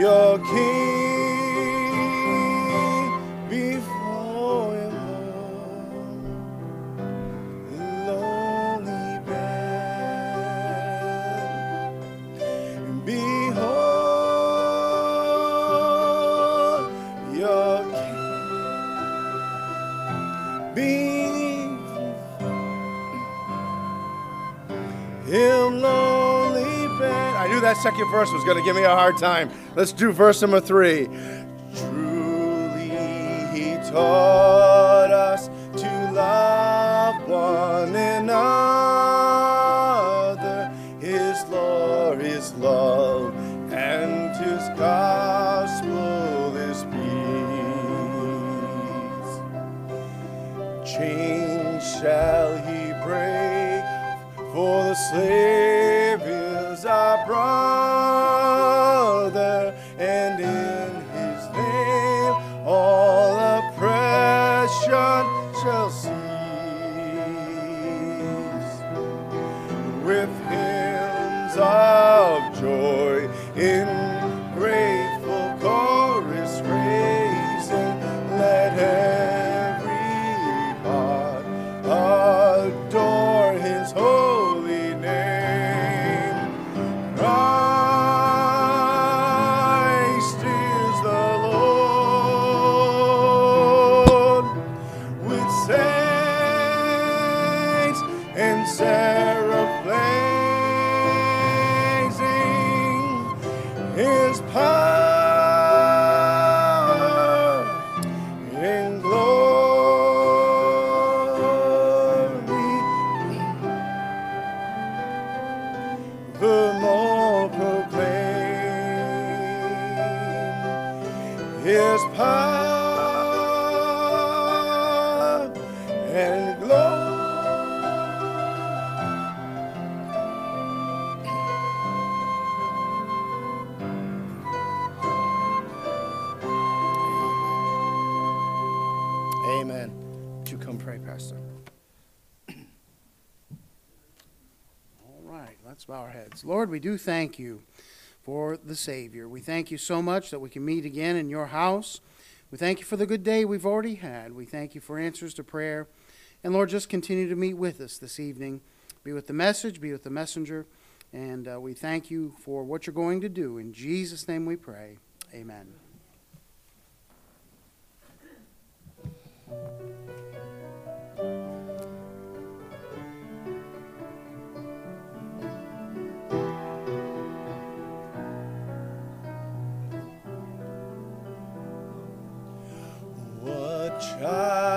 your King verse was going to give me a hard time. Let's do verse number three. Truly, he taught heads. Lord, we do thank you for the Savior. We thank you so much that we can meet again in your house. We thank you for the good day we've already had. We thank you for answers to prayer. And Lord, just continue to meet with us this evening. Be with the message, be with the messenger. And uh, we thank you for what you're going to do. In Jesus' name we pray. Amen. Child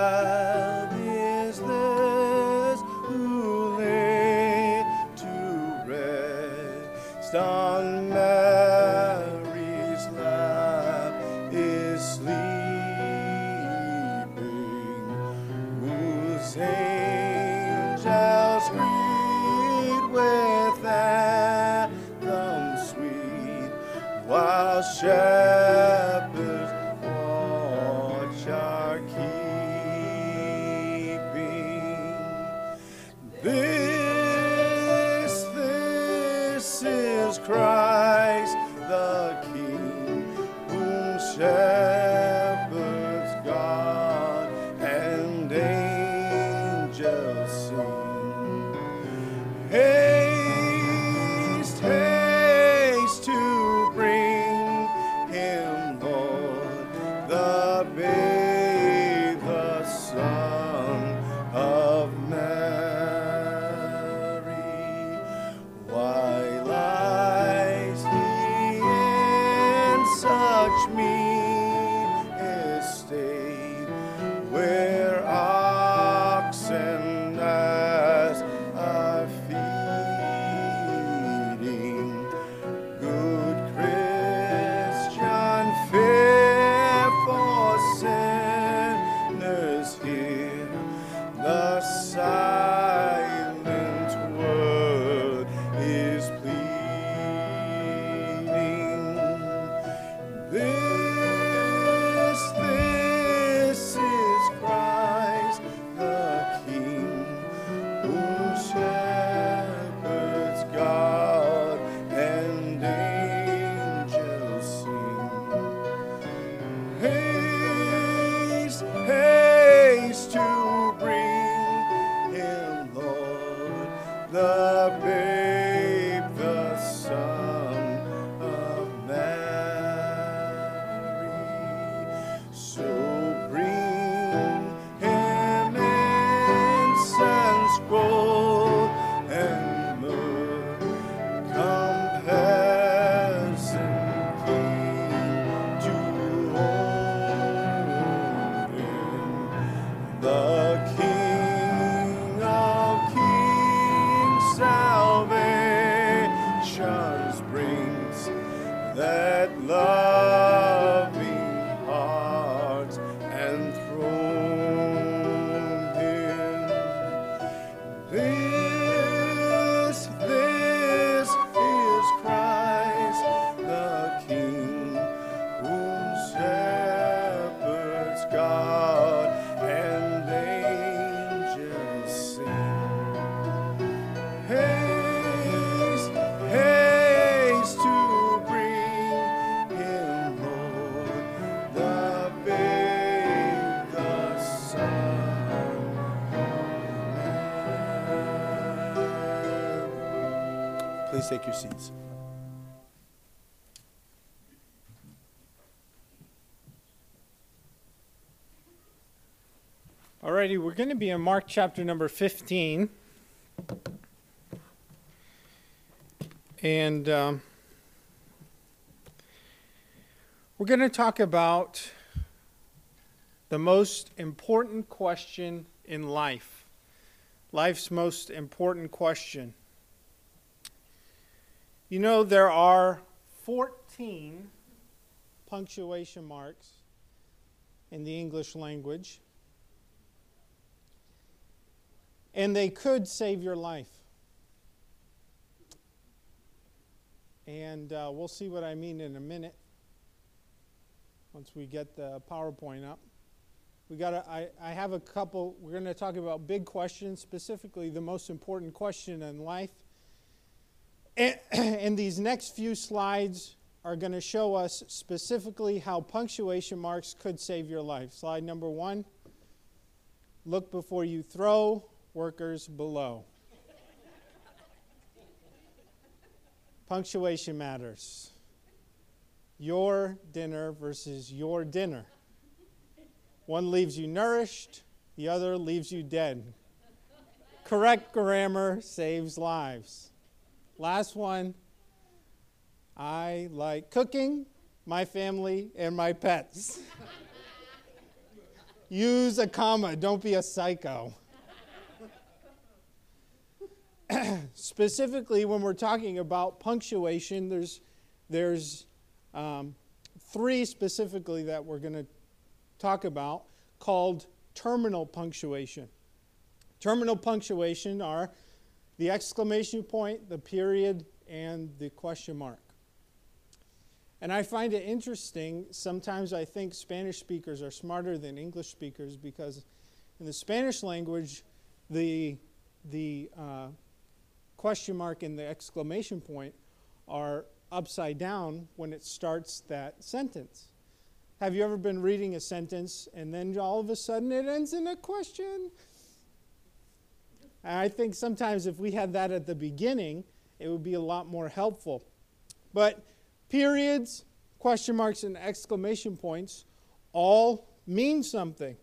Please take your seats. Alrighty, we're going to be in Mark chapter number 15. And um, we're going to talk about the most important question in life. Life's most important question. You know, there are 14 punctuation marks in the English language and they could save your life. And uh, we'll see what I mean in a minute once we get the PowerPoint up. We got I, I have a couple, we're going to talk about big questions, specifically the most important question in life. And, these next few slides are going to show us specifically how punctuation marks could save your life. Slide number one look before you throw, workers below. Punctuation matters. Your dinner versus your dinner. One leaves you nourished, the other leaves you dead. Correct grammar saves lives. Last one. I like cooking, my family, and my pets. Use a comma, don't be a psycho. specifically when we're talking about punctuation, there's, there's um, three specifically that we're going to talk about called terminal punctuation. Terminal punctuation are the exclamation point, the period, and the question mark. And I find it interesting. Sometimes I think Spanish speakers are smarter than English speakers because in the Spanish language, the, the uh, question mark and the exclamation point are upside down when it starts that sentence. Have you ever been reading a sentence and then all of a sudden it ends in a question? I think sometimes if we had that at the beginning, it would be a lot more helpful. But periods, question marks, and exclamation points all mean something.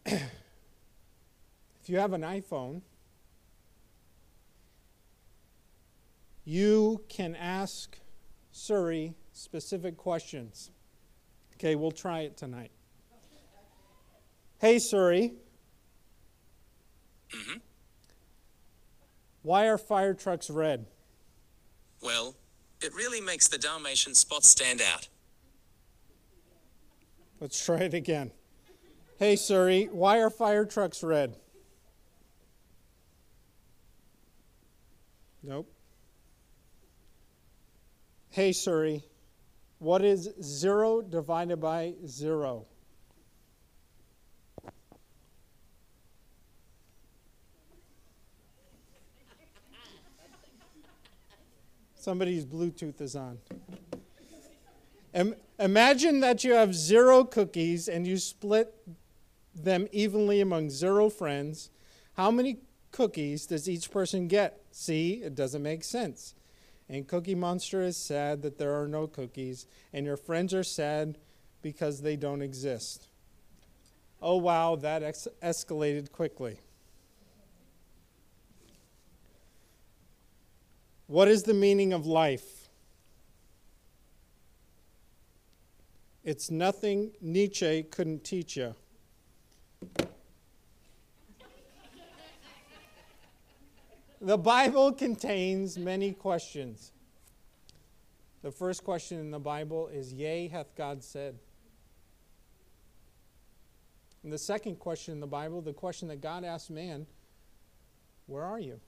if you have an iPhone, you can ask Siri specific questions. Okay, we'll try it tonight. Hey, Siri. Mm-hmm. Why are fire trucks red? Well, it really makes the Dalmatian spots stand out. Let's try it again. Hey, Siri, why are fire trucks red? Nope. Hey, Siri, what is 0 divided by 0? Somebody's Bluetooth is on. Im- imagine that you have zero cookies and you split them evenly among zero friends. How many cookies does each person get? See, it doesn't make sense. And Cookie Monster is sad that there are no cookies, and your friends are sad because they don't exist. Oh, wow, that ex- escalated quickly. What is the meaning of life? It's nothing Nietzsche couldn't teach you. The Bible contains many questions. The first question in the Bible is Yea, hath God said? And the second question in the Bible, the question that God asked man, Where are you?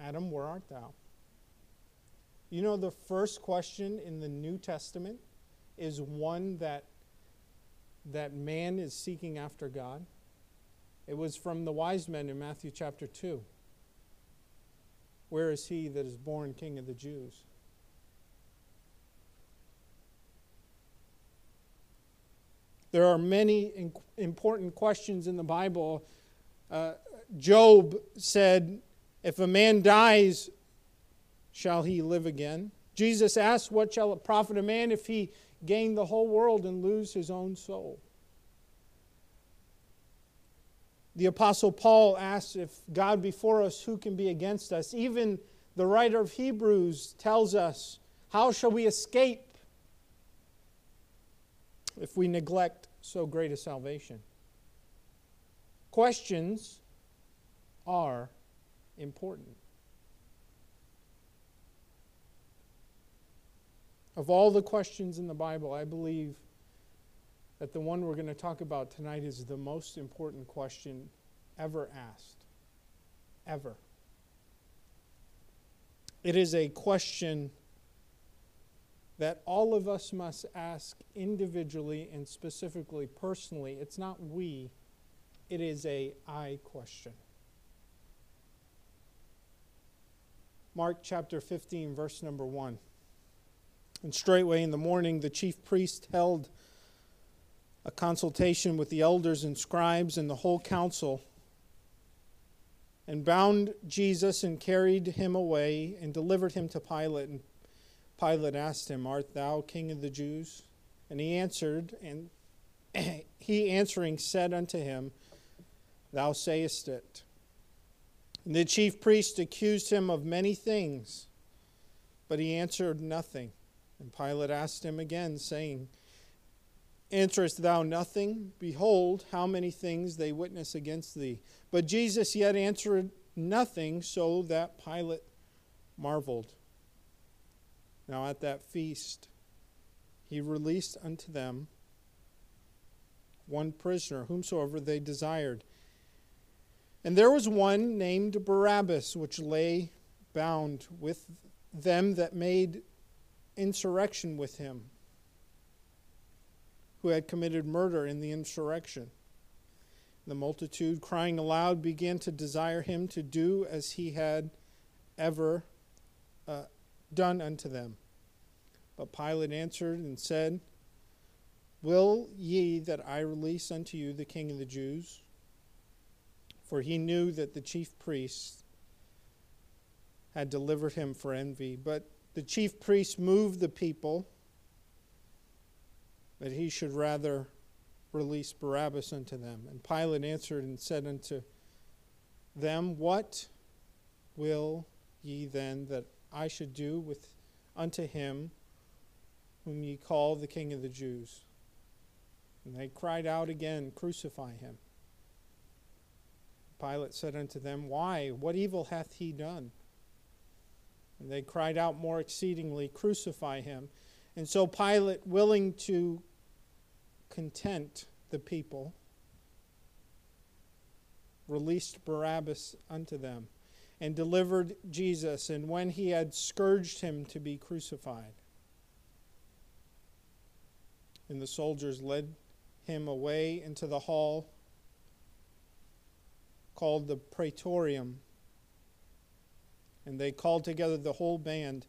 Adam, where art thou? You know, the first question in the New Testament is one that, that man is seeking after God. It was from the wise men in Matthew chapter 2. Where is he that is born King of the Jews? There are many important questions in the Bible. Uh, Job said, If a man dies, shall he live again? Jesus asked, What shall it profit a man if he gain the whole world and lose his own soul? The Apostle Paul asks, If God be for us, who can be against us? Even the writer of Hebrews tells us, How shall we escape if we neglect so great a salvation? Questions are important. Of all the questions in the Bible, I believe that the one we're going to talk about tonight is the most important question ever asked. Ever. It is a question that all of us must ask individually and specifically personally. It's not we, it is a I question. Mark chapter 15, verse number 1. And straightway in the morning, the chief priest held a consultation with the elders and scribes and the whole council, and bound Jesus and carried him away and delivered him to Pilate. And Pilate asked him, Art thou king of the Jews? And he answered, and he answering said unto him, Thou sayest it. And the chief priest accused him of many things, but he answered nothing. And Pilate asked him again, saying, Answerest thou nothing? Behold, how many things they witness against thee. But Jesus yet answered nothing, so that Pilate marveled. Now at that feast, he released unto them one prisoner, whomsoever they desired. And there was one named Barabbas, which lay bound with them that made insurrection with him, who had committed murder in the insurrection. The multitude, crying aloud, began to desire him to do as he had ever uh, done unto them. But Pilate answered and said, Will ye that I release unto you the king of the Jews? For he knew that the chief priests had delivered him for envy. But the chief priests moved the people that he should rather release Barabbas unto them. And Pilate answered and said unto them, What will ye then that I should do with unto him whom ye call the King of the Jews? And they cried out again, Crucify him. Pilate said unto them, Why? What evil hath he done? And they cried out more exceedingly, Crucify him. And so Pilate, willing to content the people, released Barabbas unto them, and delivered Jesus, and when he had scourged him to be crucified. And the soldiers led him away into the hall called the Praetorium and they called together the whole band.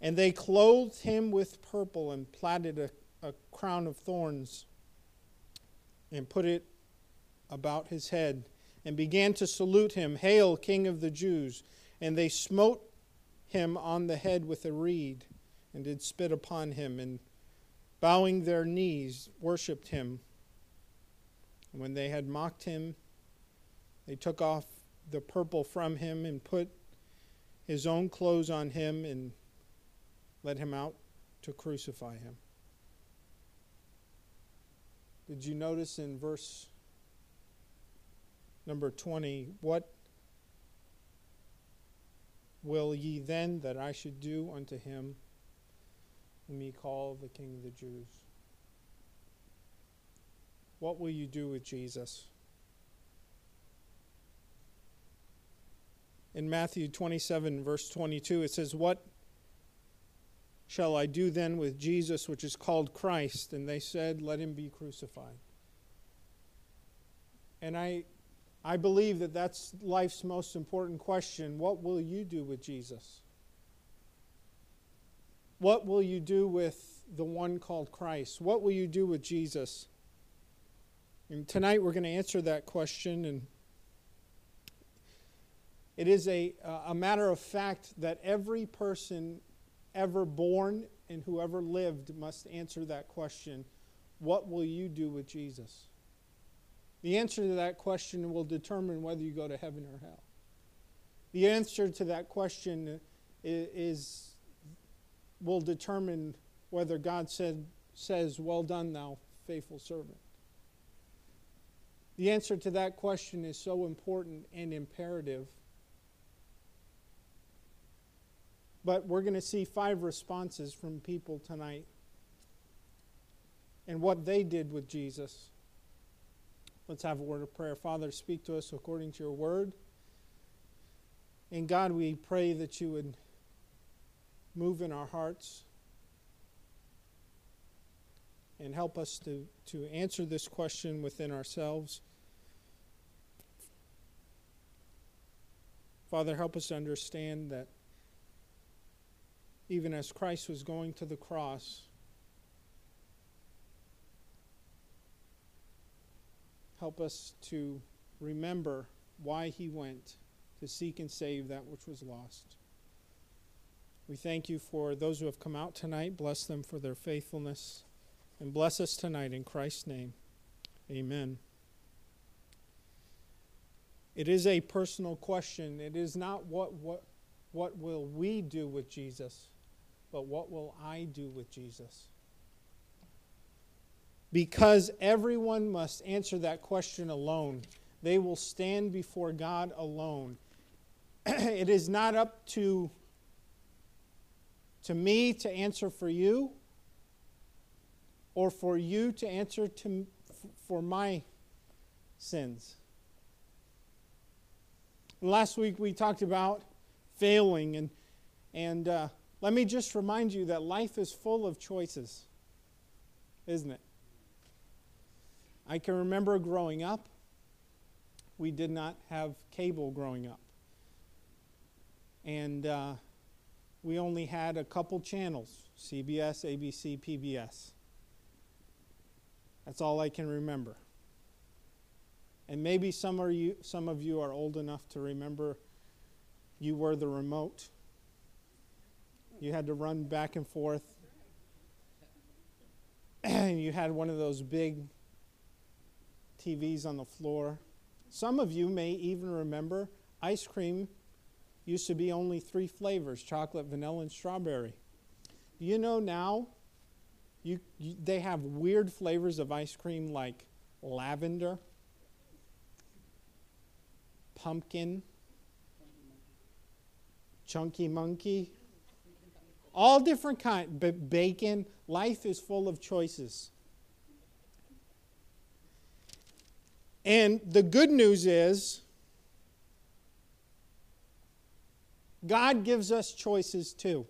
And they clothed him with purple and platted a, a crown of thorns and put it about his head and began to salute him, Hail, King of the Jews! And they smote him on the head with a reed, and did spit upon him, and bowing their knees, worshipped him. And when they had mocked him, they took off the purple from him and put his own clothes on him and led him out to crucify him. Did you notice in verse number 20, what will ye then that I should do unto him whom ye call the King of the Jews? What will you do with Jesus? In Matthew 27, verse 22, it says, What shall I do then with Jesus, which is called Christ? And they said, Let him be crucified. And I, I believe that that's life's most important question. What will you do with Jesus? What will you do with the one called Christ? What will you do with Jesus? And tonight we're going to answer that question. And it is a, a matter of fact that every person ever born and whoever lived must answer that question What will you do with Jesus? The answer to that question will determine whether you go to heaven or hell. The answer to that question is, will determine whether God said, says, Well done, thou faithful servant. The answer to that question is so important and imperative. But we're going to see five responses from people tonight and what they did with Jesus. Let's have a word of prayer. Father, speak to us according to your word. And God, we pray that you would move in our hearts and help us to, to answer this question within ourselves. Father, help us understand that even as Christ was going to the cross, help us to remember why he went to seek and save that which was lost. We thank you for those who have come out tonight. Bless them for their faithfulness. And bless us tonight in Christ's name. Amen. It is a personal question. It is not what, what, what will we do with Jesus, but what will I do with Jesus? Because everyone must answer that question alone. They will stand before God alone. it is not up to, to me to answer for you or for you to answer to, for my sins. Last week we talked about failing, and, and uh, let me just remind you that life is full of choices, isn't it? I can remember growing up, we did not have cable growing up. And uh, we only had a couple channels CBS, ABC, PBS. That's all I can remember. And maybe some, are you, some of you are old enough to remember you were the remote. You had to run back and forth. And you had one of those big TVs on the floor. Some of you may even remember ice cream used to be only three flavors chocolate, vanilla, and strawberry. You know now you, you, they have weird flavors of ice cream like lavender, pumpkin, chunky monkey, all different kind, b- bacon. Life is full of choices. And the good news is, God gives us choices too.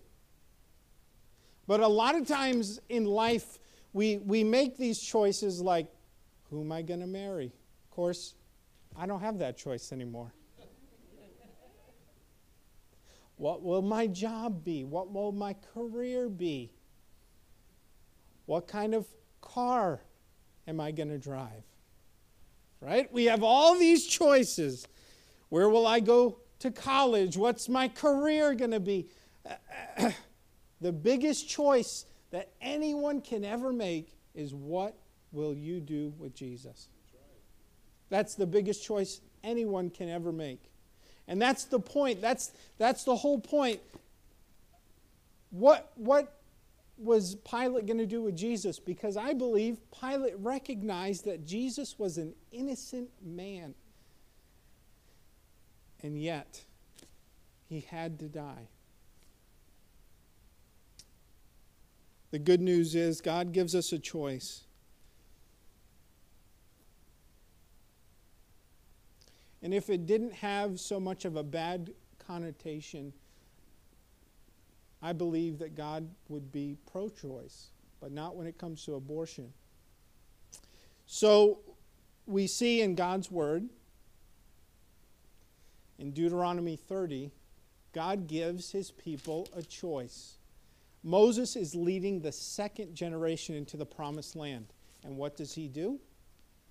But a lot of times in life, we, we make these choices like, who am I going to marry? Of course, I don't have that choice anymore. What will my job be? What will my career be? What kind of car am I going to drive? right? We have all these choices. Where will I go to college? What's my career going to be? the biggest choice that anyone can ever make is what will you do with Jesus? That's the biggest choice anyone can ever make. And that's the point. That's, that's the whole point. What, what was Pilate going to do with Jesus? Because I believe Pilate recognized that Jesus was an innocent man. And yet, he had to die. The good news is God gives us a choice. And if it didn't have so much of a bad connotation, I believe that God would be pro choice, but not when it comes to abortion. So we see in God's Word, in Deuteronomy 30, God gives his people a choice. Moses is leading the second generation into the promised land. And what does he do?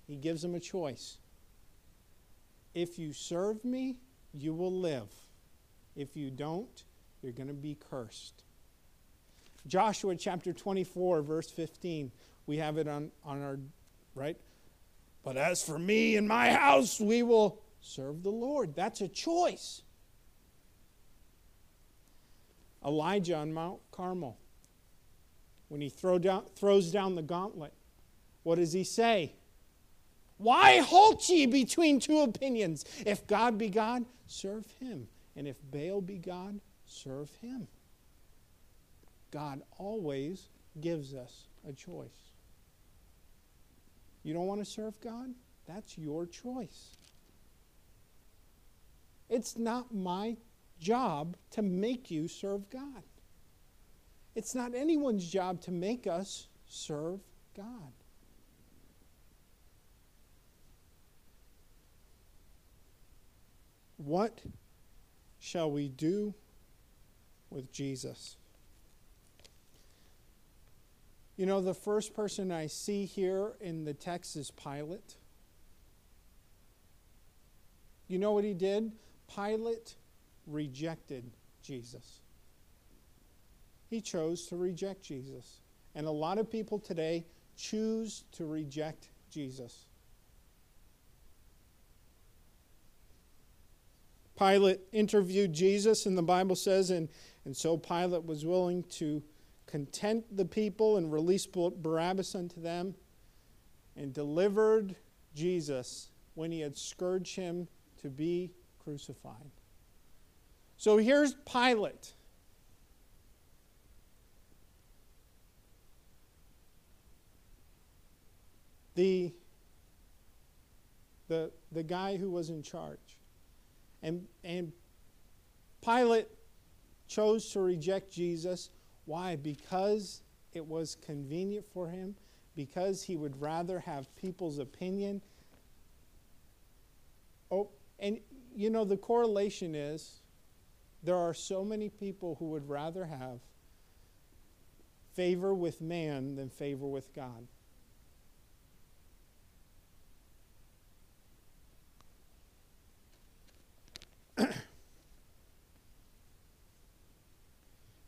He gives them a choice. If you serve me, you will live. If you don't, you're going to be cursed. Joshua chapter 24, verse 15. We have it on, on our right. But as for me and my house, we will serve the Lord. That's a choice. Elijah on Mount Carmel, when he throw down, throws down the gauntlet, what does he say? Why halt ye between two opinions? If God be God, serve him. And if Baal be God, serve him. God always gives us a choice. You don't want to serve God? That's your choice. It's not my job to make you serve God. It's not anyone's job to make us serve God. What shall we do with Jesus? You know, the first person I see here in the text is Pilate. You know what he did? Pilate rejected Jesus. He chose to reject Jesus. And a lot of people today choose to reject Jesus. Pilate interviewed Jesus, and the Bible says, and, and so Pilate was willing to content the people and release Barabbas unto them, and delivered Jesus when he had scourged him to be crucified. So here's Pilate. The, the, the guy who was in charge. And, and Pilate chose to reject Jesus. Why? Because it was convenient for him, because he would rather have people's opinion. Oh, and you know, the correlation is there are so many people who would rather have favor with man than favor with God.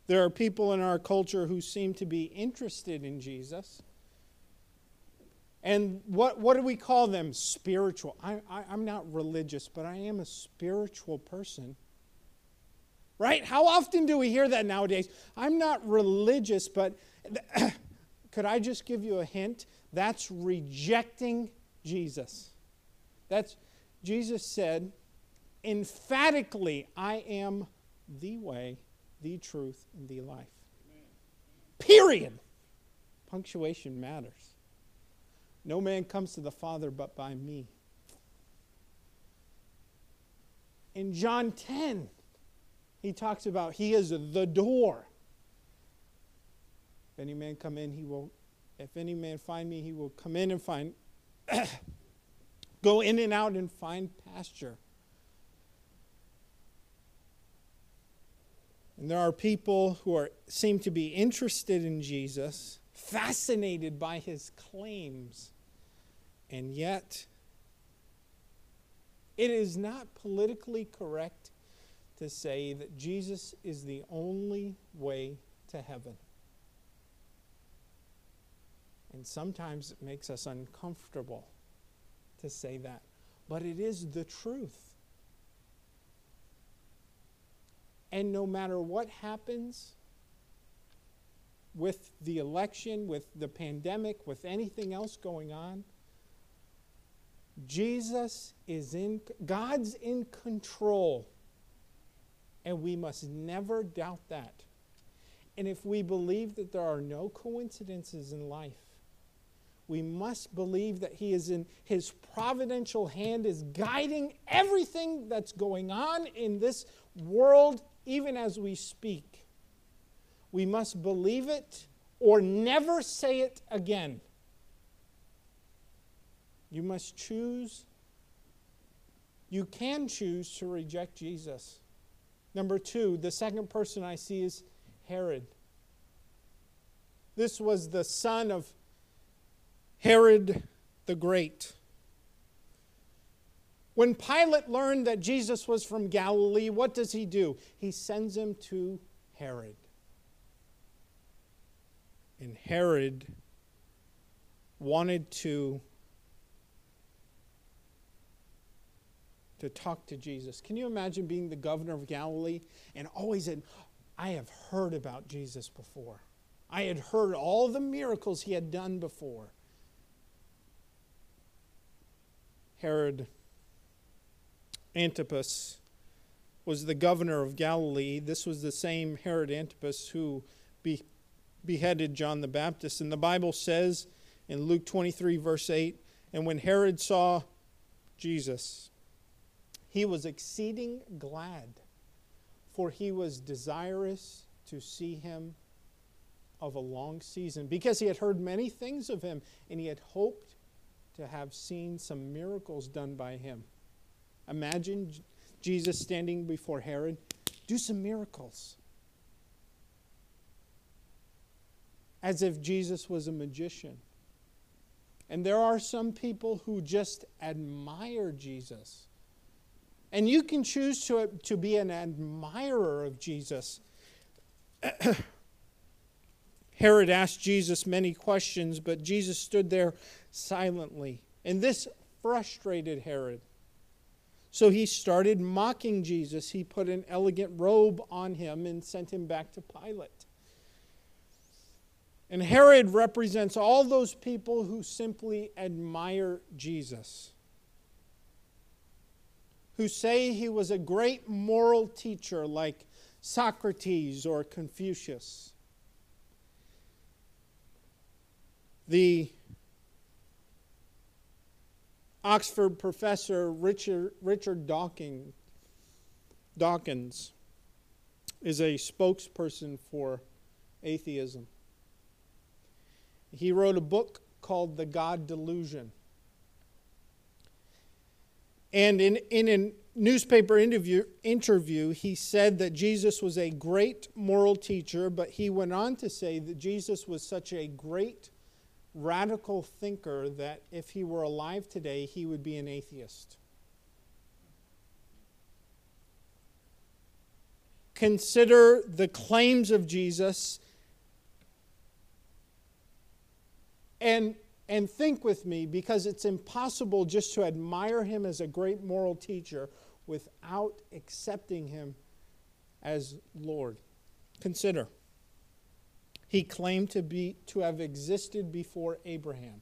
There are people in our culture who seem to be interested in Jesus. And what, what do we call them? Spiritual. I, I, I'm not religious, but I am a spiritual person. Right? How often do we hear that nowadays? I'm not religious, but could I just give you a hint? That's rejecting Jesus. That's Jesus said emphatically, I am the way, the truth, and the life. Period. Punctuation matters. No man comes to the Father but by me. In John 10, he talks about he is the door. If any man come in, he will, if any man find me, he will come in and find, go in and out and find pasture. And there are people who are, seem to be interested in Jesus, fascinated by his claims, and yet It is not politically correct to say that Jesus is the only way to heaven. And sometimes it makes us uncomfortable to say that, but it is the truth. And no matter what happens with the election, with the pandemic, with anything else going on, Jesus is in, God's in control. And we must never doubt that. And if we believe that there are no coincidences in life, we must believe that he is in his providential hand is guiding everything that's going on in this world even as we speak. We must believe it or never say it again. You must choose. You can choose to reject Jesus. Number two, the second person I see is Herod. This was the son of Herod the Great. When Pilate learned that Jesus was from Galilee, what does he do? He sends him to Herod. And Herod wanted to to talk to Jesus. Can you imagine being the governor of Galilee and always in I have heard about Jesus before. I had heard all the miracles he had done before. Herod Antipas was the governor of Galilee. This was the same Herod Antipas who be, beheaded John the Baptist. And the Bible says in Luke 23, verse 8, and when Herod saw Jesus, he was exceeding glad, for he was desirous to see him of a long season, because he had heard many things of him, and he had hoped to have seen some miracles done by him. Imagine Jesus standing before Herod. Do some miracles. As if Jesus was a magician. And there are some people who just admire Jesus. And you can choose to, to be an admirer of Jesus. Herod asked Jesus many questions, but Jesus stood there silently. And this frustrated Herod. So he started mocking Jesus. He put an elegant robe on him and sent him back to Pilate. And Herod represents all those people who simply admire Jesus, who say he was a great moral teacher like Socrates or Confucius. The Oxford professor Richard, Richard Dawkins, Dawkins is a spokesperson for atheism. He wrote a book called The God Delusion. And in, in a newspaper interview, interview, he said that Jesus was a great moral teacher, but he went on to say that Jesus was such a great radical thinker that if he were alive today, he would be an atheist. Consider the claims of Jesus and, and think with me because it's impossible just to admire him as a great moral teacher without accepting him as Lord. Consider. He claimed to, be, to have existed before Abraham.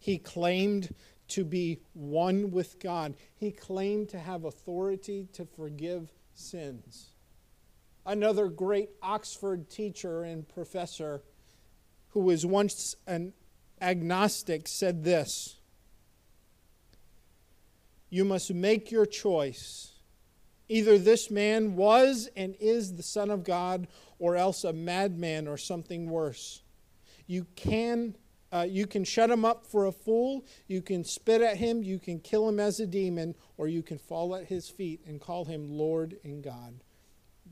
He claimed to be one with God. He claimed to have authority to forgive sins. Another great Oxford teacher and professor who was once an agnostic said this You must make your choice. Either this man was and is the Son of God, or else a madman or something worse. You can, uh, you can shut him up for a fool, you can spit at him, you can kill him as a demon, or you can fall at his feet and call him Lord and God.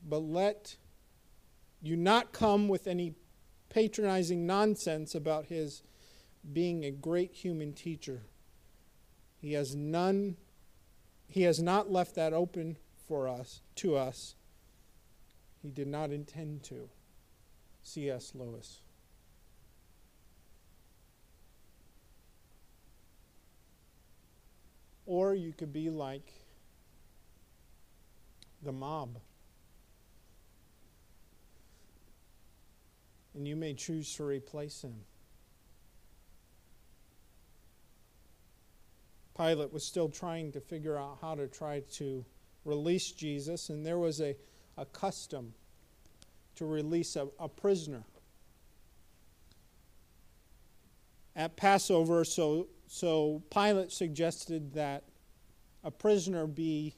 But let you not come with any patronizing nonsense about his being a great human teacher. He has none He has not left that open for us to us. He did not intend to. C.S. Lewis. Or you could be like the mob. And you may choose to replace him. Pilate was still trying to figure out how to try to release Jesus, and there was a, a custom to release a, a prisoner. At Passover, so, so Pilate suggested that a prisoner be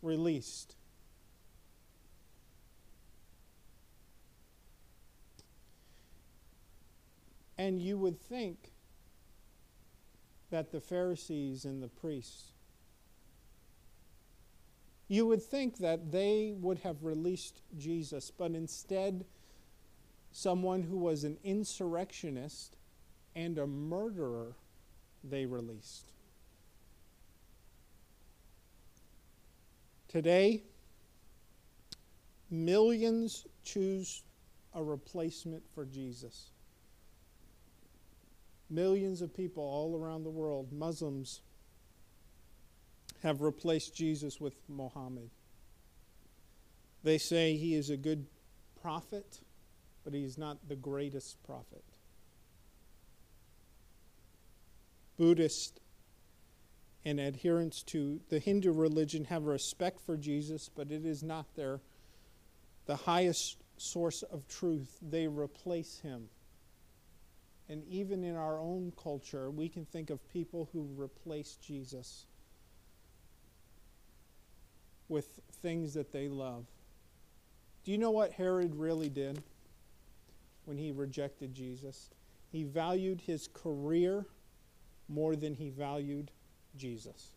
released. And you would think that the Pharisees and the priests, you would think that they would have released Jesus, but instead, someone who was an insurrectionist and a murderer they released. Today, millions choose a replacement for Jesus. Millions of people all around the world, Muslims, have replaced Jesus with Mohammed. They say he is a good prophet, but he is not the greatest prophet. Buddhists and adherents to the Hindu religion have respect for Jesus, but it is not their the highest source of truth. They replace him. And even in our own culture, we can think of people who replace Jesus with things that they love. Do you know what Herod really did when he rejected Jesus? He valued his career more than he valued Jesus.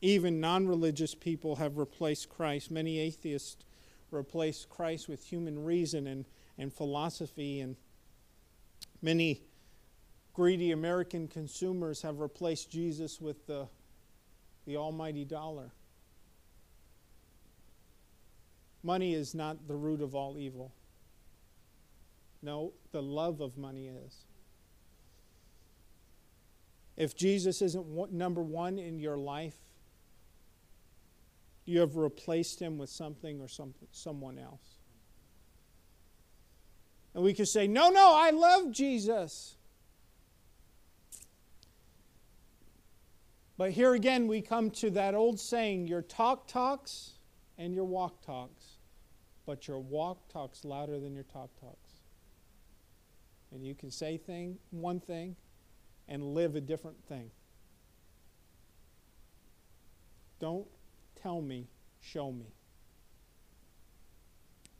Even non religious people have replaced Christ. Many atheists replace Christ with human reason and, and philosophy, and many greedy American consumers have replaced Jesus with the, the almighty dollar. Money is not the root of all evil. No, the love of money is. If Jesus isn't number one in your life, you have replaced him with something or some, someone else. And we could say, No, no, I love Jesus. But here again, we come to that old saying your talk talks and your walk talks, but your walk talks louder than your talk talks. And you can say thing, one thing and live a different thing. Don't tell me, show me.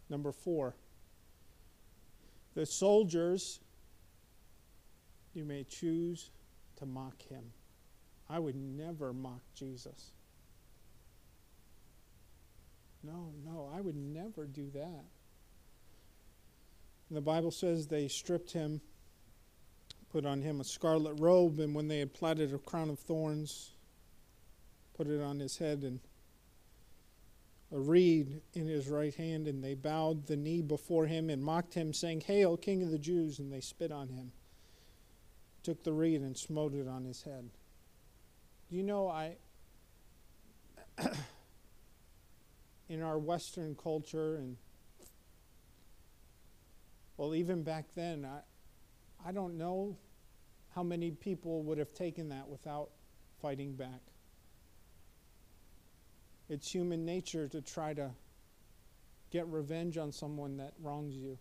Number four, the soldiers, you may choose to mock him. I would never mock Jesus. No, no, I would never do that. And the Bible says they stripped him, put on him a scarlet robe, and when they had plaited a crown of thorns, put it on his head and a reed in his right hand, and they bowed the knee before him and mocked him, saying, Hail, King of the Jews! And they spit on him, took the reed and smote it on his head. You know, I, in our Western culture, and well, even back then, I, I don't know how many people would have taken that without fighting back. It's human nature to try to get revenge on someone that wrongs you.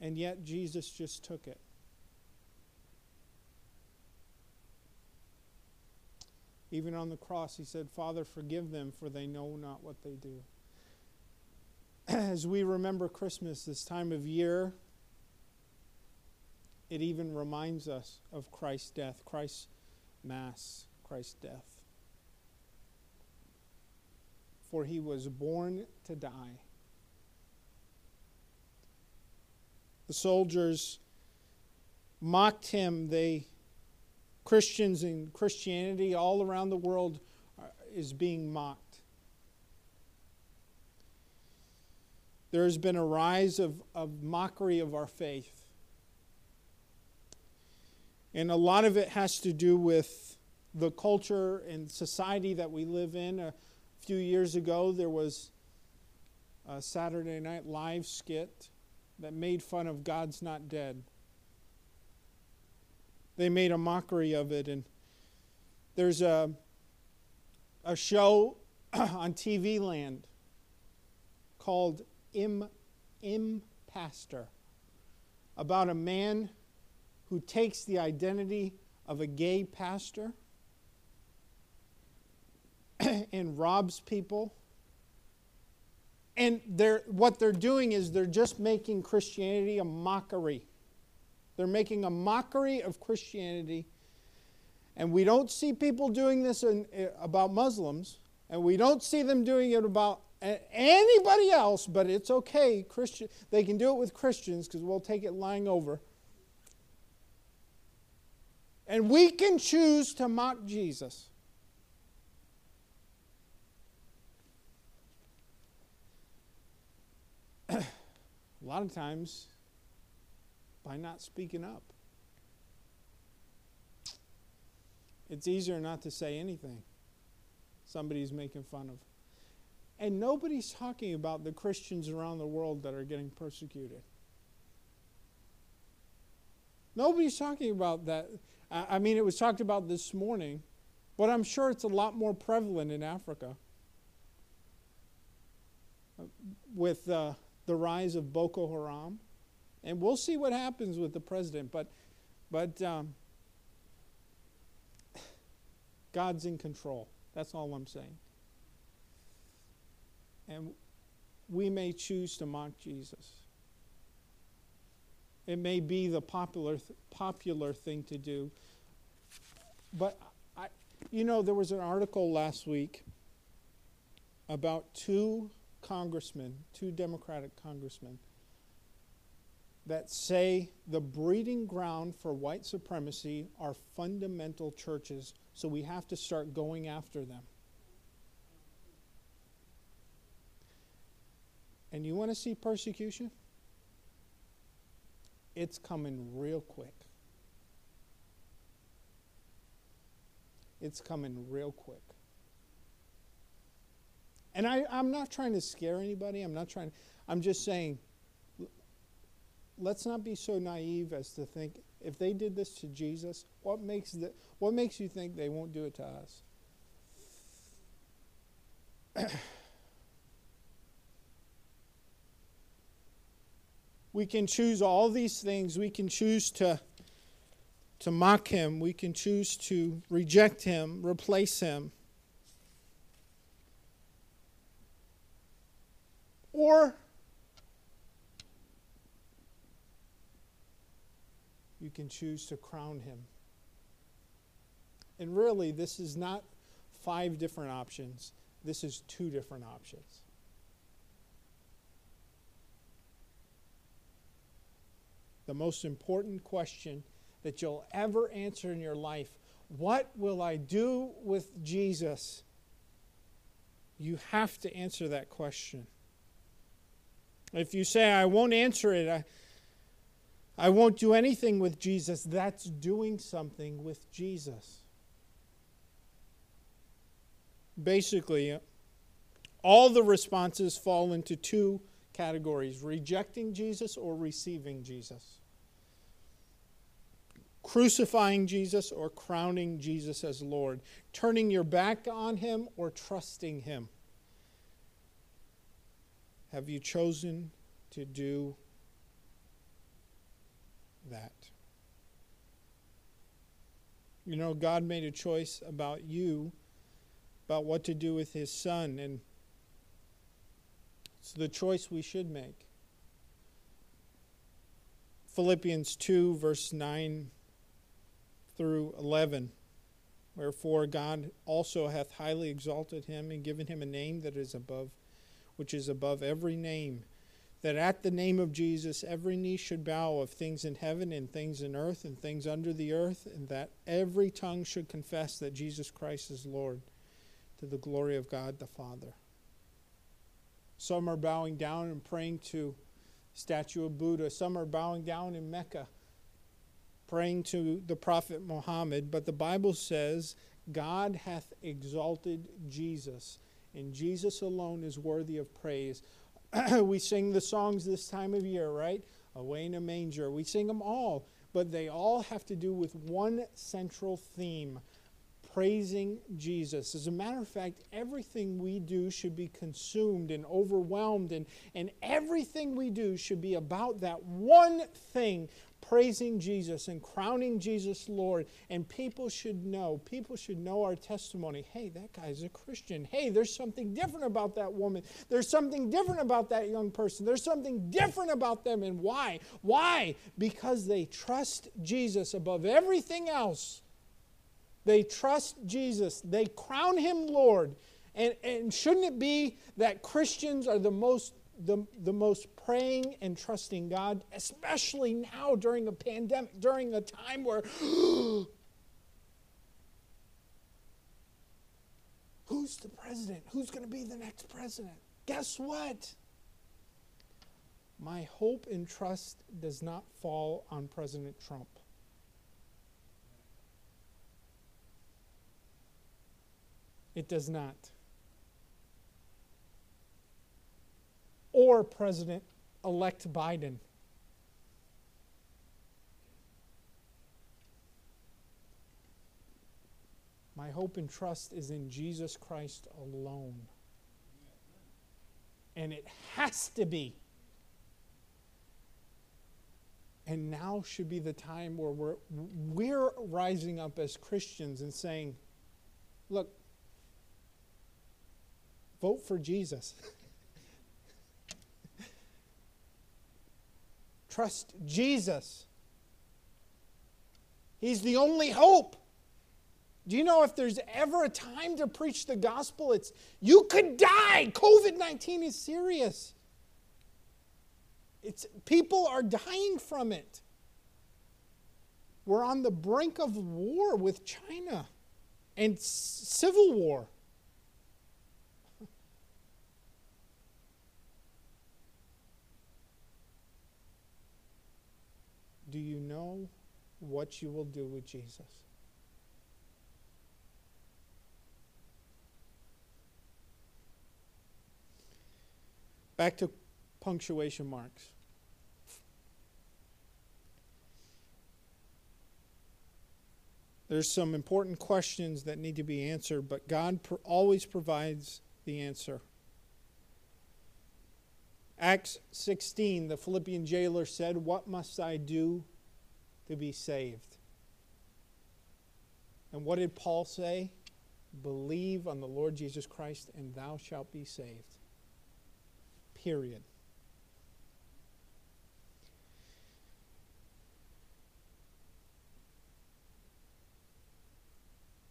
And yet, Jesus just took it. Even on the cross, he said, Father, forgive them, for they know not what they do. As we remember Christmas this time of year, it even reminds us of Christ's death, Christ's Mass, Christ's death. For he was born to die. The soldiers mocked him. They Christians and Christianity all around the world is being mocked. There has been a rise of, of mockery of our faith. And a lot of it has to do with the culture and society that we live in. A few years ago, there was a Saturday Night Live skit that made fun of God's Not Dead. They made a mockery of it, and there's a, a show on TV land called Im, Im Pastor about a man who takes the identity of a gay pastor and robs people. And they're, what they're doing is they're just making Christianity a mockery. They're making a mockery of Christianity. And we don't see people doing this in, uh, about Muslims, and we don't see them doing it about anybody else, but it's okay. Christian, they can do it with Christians because we'll take it lying over. And we can choose to mock Jesus. a lot of times by not speaking up. It's easier not to say anything somebody's making fun of. And nobody's talking about the Christians around the world that are getting persecuted. Nobody's talking about that. I mean, it was talked about this morning, but I'm sure it's a lot more prevalent in Africa with uh, the rise of Boko Haram. And we'll see what happens with the president, but, but um, God's in control. That's all I'm saying. And we may choose to mock Jesus. It may be the popular, th- popular thing to do. But, I, you know, there was an article last week about two congressmen, two Democratic congressmen, that say the breeding ground for white supremacy are fundamental churches, so we have to start going after them. And you want to see persecution? It's coming real quick. It's coming real quick. And I, I'm not trying to scare anybody. I'm not trying, I'm just saying, let's not be so naive as to think if they did this to Jesus, what makes, the, what makes you think they won't do it to us? we can choose all these things. We can choose to, to mock him. We can choose to reject him, replace him. Or you can choose to crown him. And really, this is not five different options, this is two different options. The most important question that you'll ever answer in your life what will I do with Jesus? You have to answer that question. If you say, I won't answer it, I, I won't do anything with Jesus, that's doing something with Jesus. Basically, all the responses fall into two categories rejecting Jesus or receiving Jesus, crucifying Jesus or crowning Jesus as Lord, turning your back on him or trusting him. Have you chosen to do that. You know, God made a choice about you, about what to do with His Son, and it's the choice we should make. Philippians 2, verse 9 through 11. Wherefore God also hath highly exalted him and given him a name that is above, which is above every name that at the name of Jesus every knee should bow of things in heaven and things in earth and things under the earth, and that every tongue should confess that Jesus Christ is Lord to the glory of God the Father. Some are bowing down and praying to statue of Buddha. Some are bowing down in Mecca, praying to the Prophet Muhammad. But the Bible says, God hath exalted Jesus, and Jesus alone is worthy of praise. we sing the songs this time of year, right? Away in a manger. We sing them all, but they all have to do with one central theme praising Jesus. As a matter of fact, everything we do should be consumed and overwhelmed, and, and everything we do should be about that one thing praising Jesus and crowning Jesus Lord. And people should know, people should know our testimony. Hey, that guy's a Christian. Hey, there's something different about that woman. There's something different about that young person. There's something different about them. And why? Why? Because they trust Jesus above everything else. They trust Jesus. They crown him Lord. And, and shouldn't it be that Christians are the most the, the most praying and trusting God, especially now during a pandemic, during a time where who's the president? Who's going to be the next president? Guess what? My hope and trust does not fall on President Trump. It does not. Or President elect Biden. My hope and trust is in Jesus Christ alone. And it has to be. And now should be the time where we're, we're rising up as Christians and saying, look, vote for Jesus. Trust Jesus. He's the only hope. Do you know if there's ever a time to preach the gospel, it's you could die. COVID 19 is serious. It's, people are dying from it. We're on the brink of war with China and civil war. Do you know what you will do with Jesus? Back to punctuation marks. There's some important questions that need to be answered, but God always provides the answer. Acts 16, the Philippian jailer said, What must I do to be saved? And what did Paul say? Believe on the Lord Jesus Christ, and thou shalt be saved. Period.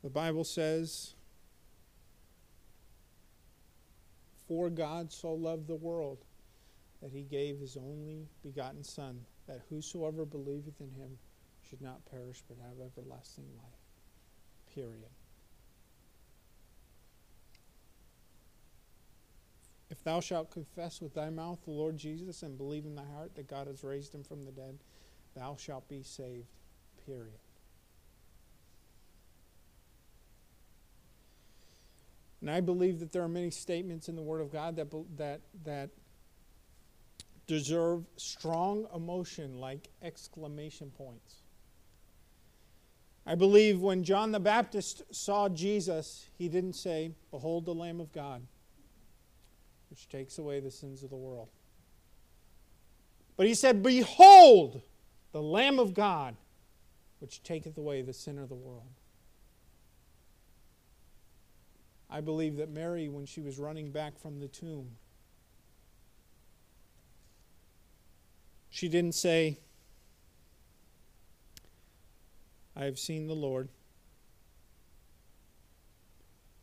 The Bible says, For God so loved the world that he gave his only begotten Son, that whosoever believeth in him should not perish but have everlasting life. Period. If thou shalt confess with thy mouth the Lord Jesus and believe in thy heart that God has raised him from the dead, thou shalt be saved. Period. And I believe that there are many statements in the Word of God that, that, that deserve strong emotion like exclamation points. I believe when John the Baptist saw Jesus, he didn't say, Behold the Lamb of God, which takes away the sins of the world. But he said, Behold the Lamb of God, which taketh away the sin of the world. I believe that Mary, when she was running back from the tomb, She didn't say, I have seen the Lord.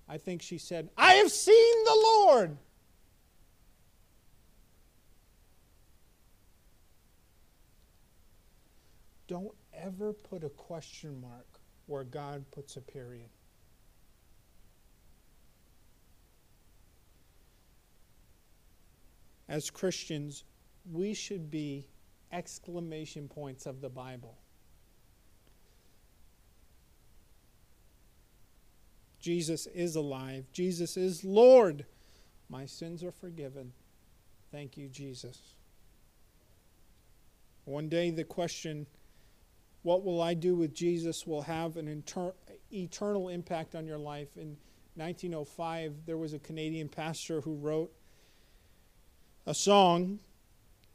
I think she said, I have seen the Lord. Don't ever put a question mark where God puts a period. As Christians, we should be exclamation points of the Bible. Jesus is alive. Jesus is Lord. My sins are forgiven. Thank you, Jesus. One day, the question, What will I do with Jesus, will have an inter- eternal impact on your life. In 1905, there was a Canadian pastor who wrote a song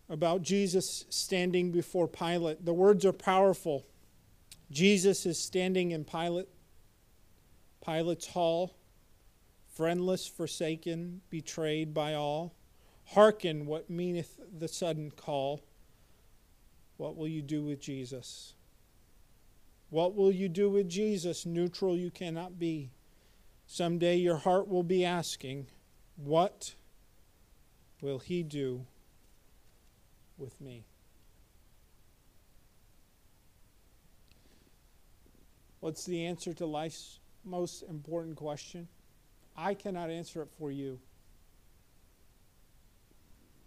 about Jesus standing before Pilate. The words are powerful. Jesus is standing in Pilate, Pilate's hall, friendless, forsaken, betrayed by all. Hearken what meaneth the sudden call. What will you do with Jesus? What will you do with Jesus? Neutral you cannot be. Someday your heart will be asking, What will he do with me? What's the answer to life's most important question? I cannot answer it for you.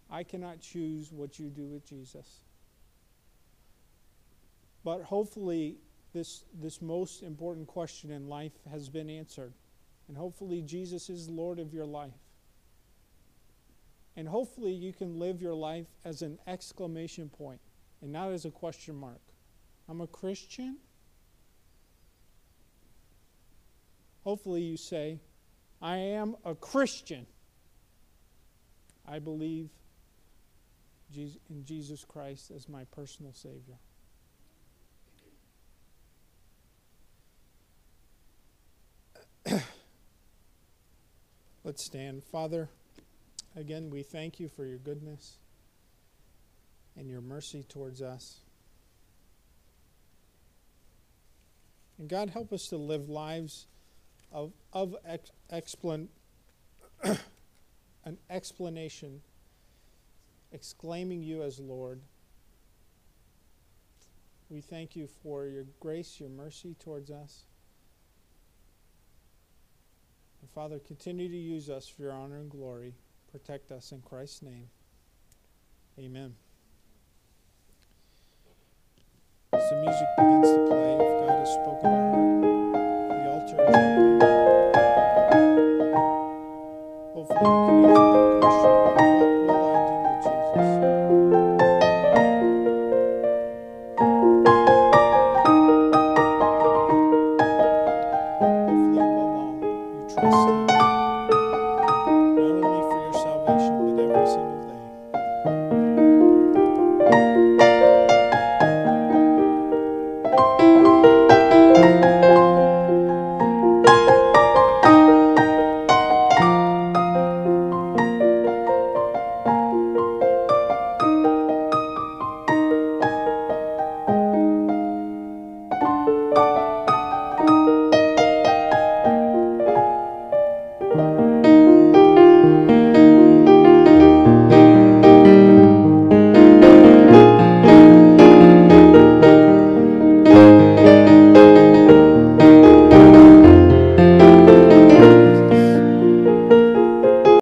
I cannot choose what you do with Jesus. But hopefully, this, this most important question in life has been answered. And hopefully, Jesus is Lord of your life. And hopefully, you can live your life as an exclamation point and not as a question mark. I'm a Christian. Hopefully, you say, I am a Christian. I believe in Jesus Christ as my personal Savior. Let's stand. Father, again, we thank you for your goodness and your mercy towards us. And God, help us to live lives of, of ex, explan, an explanation, exclaiming you as Lord. We thank you for your grace, your mercy towards us. And Father, continue to use us for your honor and glory. Protect us in Christ's name. Amen. As the music begins to play, if God has spoken our heart, the altar is open. Hopefully,